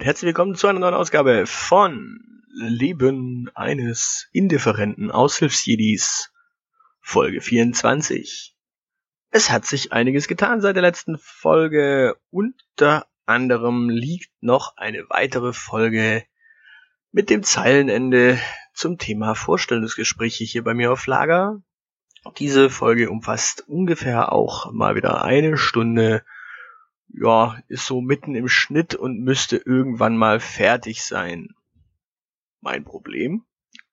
herzlich willkommen zu einer neuen Ausgabe von Leben eines indifferenten Aushilfsjedis, Folge 24. Es hat sich einiges getan seit der letzten Folge. Unter anderem liegt noch eine weitere Folge mit dem Zeilenende zum Thema Vorstellungsgespräche hier bei mir auf Lager. Diese Folge umfasst ungefähr auch mal wieder eine Stunde ja, ist so mitten im Schnitt und müsste irgendwann mal fertig sein. Mein Problem.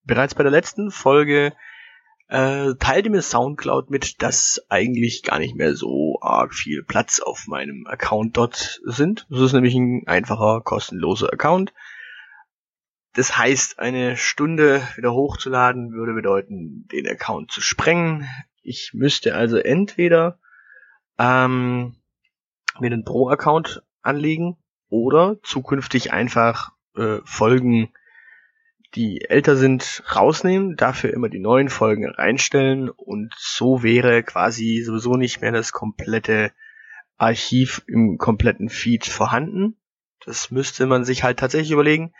Bereits bei der letzten Folge äh, teilte mir Soundcloud mit, dass eigentlich gar nicht mehr so arg viel Platz auf meinem Account dort sind. Das ist nämlich ein einfacher, kostenloser Account. Das heißt, eine Stunde wieder hochzuladen würde bedeuten, den Account zu sprengen. Ich müsste also entweder ähm, mir den Pro-Account anlegen oder zukünftig einfach äh, Folgen, die älter sind, rausnehmen, dafür immer die neuen Folgen reinstellen und so wäre quasi sowieso nicht mehr das komplette Archiv im kompletten Feed vorhanden. Das müsste man sich halt tatsächlich überlegen.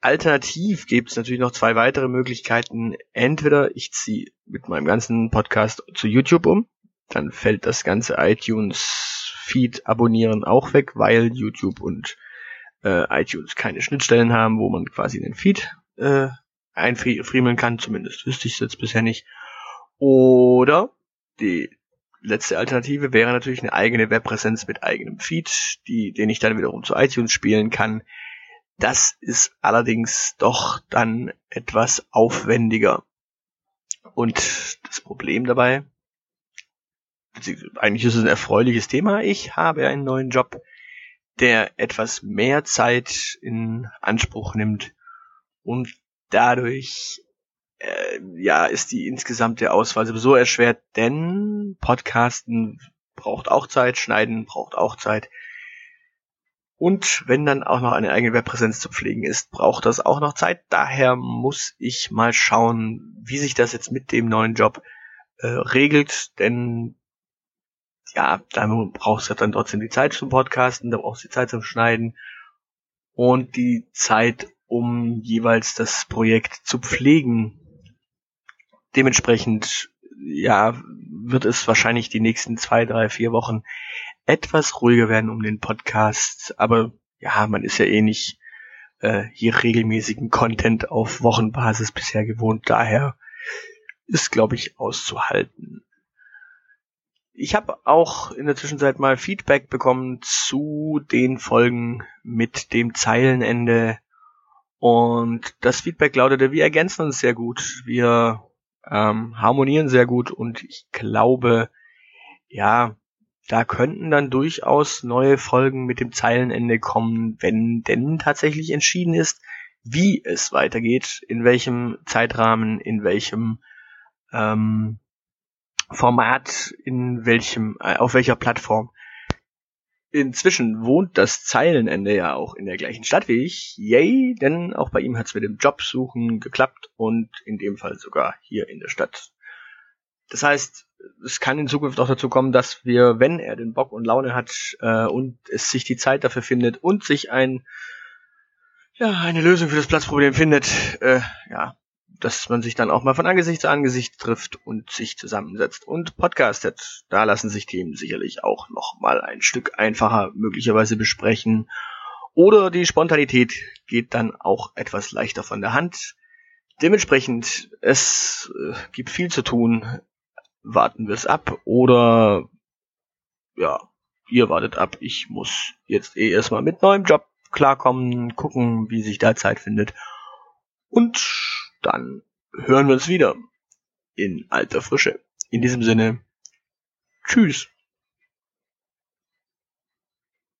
Alternativ gibt es natürlich noch zwei weitere Möglichkeiten. Entweder ich ziehe mit meinem ganzen Podcast zu YouTube um, dann fällt das ganze iTunes Feed abonnieren auch weg, weil YouTube und äh, iTunes keine Schnittstellen haben, wo man quasi den Feed äh, einfriemeln kann. Zumindest wüsste ich es jetzt bisher nicht. Oder die letzte Alternative wäre natürlich eine eigene Webpräsenz mit eigenem Feed, die, den ich dann wiederum zu iTunes spielen kann. Das ist allerdings doch dann etwas aufwendiger. Und das Problem dabei, eigentlich ist es ein erfreuliches Thema. Ich habe einen neuen Job, der etwas mehr Zeit in Anspruch nimmt und dadurch äh, ja ist die insgesamte Auswahl sowieso erschwert, denn Podcasten braucht auch Zeit, Schneiden braucht auch Zeit. Und wenn dann auch noch eine eigene Webpräsenz zu pflegen ist, braucht das auch noch Zeit. Daher muss ich mal schauen, wie sich das jetzt mit dem neuen Job äh, regelt, denn ja, da brauchst du dann trotzdem die Zeit zum Podcasten, da brauchst du die Zeit zum Schneiden und die Zeit, um jeweils das Projekt zu pflegen. Dementsprechend, ja, wird es wahrscheinlich die nächsten zwei, drei, vier Wochen etwas ruhiger werden um den Podcast. Aber ja, man ist ja eh nicht äh, hier regelmäßigen Content auf Wochenbasis bisher gewohnt. Daher ist, glaube ich, auszuhalten. Ich habe auch in der Zwischenzeit mal Feedback bekommen zu den Folgen mit dem Zeilenende. Und das Feedback lautete, wir ergänzen uns sehr gut, wir ähm, harmonieren sehr gut und ich glaube, ja, da könnten dann durchaus neue Folgen mit dem Zeilenende kommen, wenn denn tatsächlich entschieden ist, wie es weitergeht, in welchem Zeitrahmen, in welchem ähm, Format in welchem, äh, auf welcher Plattform. Inzwischen wohnt das Zeilenende ja auch in der gleichen Stadt wie ich. Yay, denn auch bei ihm hat's mit dem Jobsuchen geklappt und in dem Fall sogar hier in der Stadt. Das heißt, es kann in Zukunft auch dazu kommen, dass wir, wenn er den Bock und Laune hat äh, und es sich die Zeit dafür findet und sich ein ja eine Lösung für das Platzproblem findet, äh, ja, dass man sich dann auch mal von Angesicht zu Angesicht trifft und sich zusammensetzt und podcastet. Da lassen sich Themen sicherlich auch noch mal ein Stück einfacher möglicherweise besprechen. Oder die Spontanität geht dann auch etwas leichter von der Hand. Dementsprechend, es äh, gibt viel zu tun. Warten wir es ab oder ja, ihr wartet ab. Ich muss jetzt eh erstmal mit neuem Job klarkommen, gucken, wie sich da Zeit findet. Und dann hören wir uns wieder in alter Frische. In diesem Sinne, tschüss.